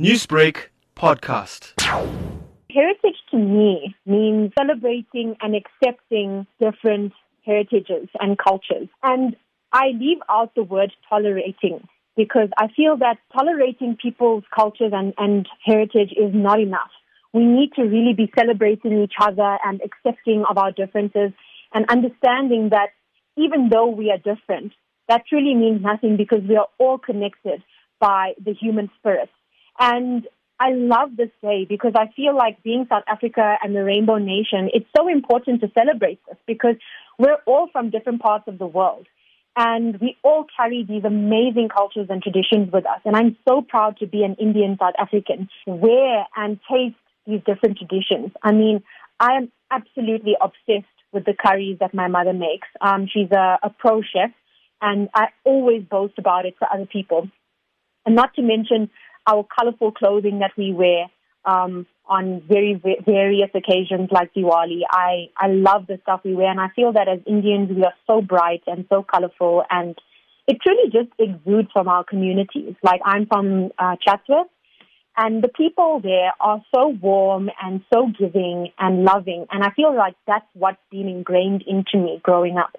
Newsbreak podcast. Heritage to me means celebrating and accepting different heritages and cultures. And I leave out the word tolerating because I feel that tolerating people's cultures and, and heritage is not enough. We need to really be celebrating each other and accepting of our differences and understanding that even though we are different, that truly means nothing because we are all connected by the human spirit. And I love this day because I feel like being South Africa and the Rainbow Nation, it's so important to celebrate this because we're all from different parts of the world. And we all carry these amazing cultures and traditions with us. And I'm so proud to be an Indian South African, wear and taste these different traditions. I mean, I am absolutely obsessed with the curries that my mother makes. Um, she's a, a pro chef, and I always boast about it to other people. And not to mention our colorful clothing that we wear um, on very various occasions like Diwali. I, I love the stuff we wear, and I feel that as Indians, we are so bright and so colorful, and it truly just exudes from our communities. Like I'm from uh, Chatsworth, and the people there are so warm and so giving and loving, and I feel like that's what's been ingrained into me growing up.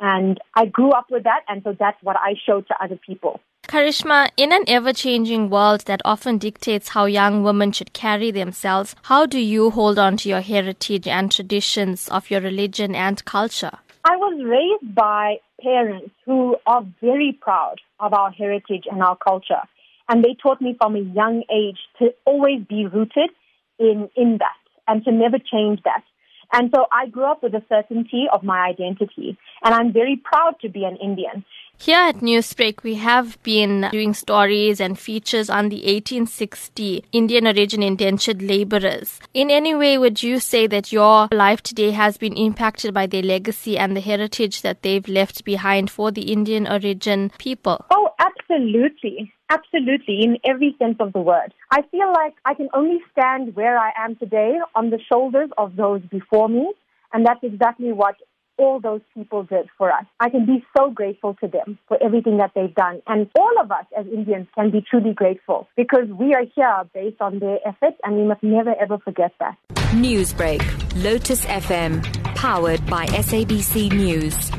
And I grew up with that, and so that's what I show to other people. Karishma, in an ever changing world that often dictates how young women should carry themselves, how do you hold on to your heritage and traditions of your religion and culture? I was raised by parents who are very proud of our heritage and our culture. And they taught me from a young age to always be rooted in, in that and to never change that. And so I grew up with a certainty of my identity. And I'm very proud to be an Indian. Here at Newsbreak, we have been doing stories and features on the 1860 Indian origin indentured laborers. In any way, would you say that your life today has been impacted by their legacy and the heritage that they've left behind for the Indian origin people? Oh, absolutely. Absolutely, in every sense of the word. I feel like I can only stand where I am today on the shoulders of those before me, and that's exactly what all those people did for us. I can be so grateful to them for everything that they've done. And all of us as Indians can be truly grateful because we are here based on their efforts and we must never ever forget that. Newsbreak, Lotus FM, powered by SABC News.